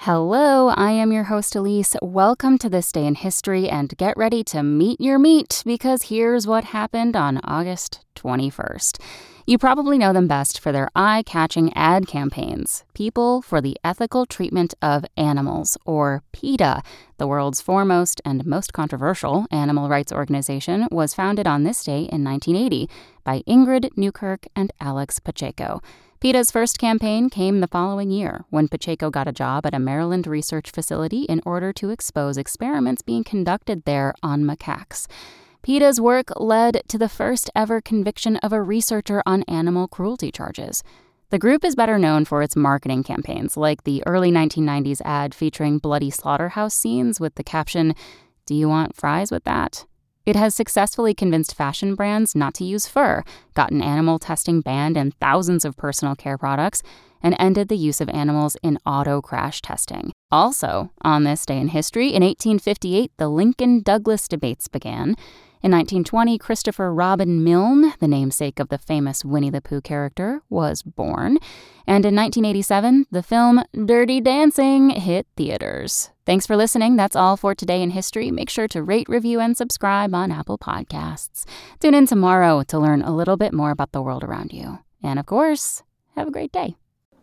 Hello, I am your host Elise. Welcome to this day in history and get ready to meet your meat because here's what happened on August 21st. You probably know them best for their eye catching ad campaigns People for the Ethical Treatment of Animals, or PETA. The world's foremost and most controversial animal rights organization was founded on this day in 1980 by Ingrid Newkirk and Alex Pacheco. PETA's first campaign came the following year when Pacheco got a job at a Maryland research facility in order to expose experiments being conducted there on macaques. PETA's work led to the first ever conviction of a researcher on animal cruelty charges. The group is better known for its marketing campaigns, like the early 1990s ad featuring bloody slaughterhouse scenes with the caption, Do you want fries with that? It has successfully convinced fashion brands not to use fur, gotten animal testing banned in thousands of personal care products, and ended the use of animals in auto crash testing. Also, on this day in history, in 1858, the Lincoln Douglas debates began. In 1920, Christopher Robin Milne, the namesake of the famous Winnie the Pooh character, was born. And in 1987, the film Dirty Dancing hit theaters. Thanks for listening. That's all for today in history. Make sure to rate, review, and subscribe on Apple Podcasts. Tune in tomorrow to learn a little bit more about the world around you. And of course, have a great day.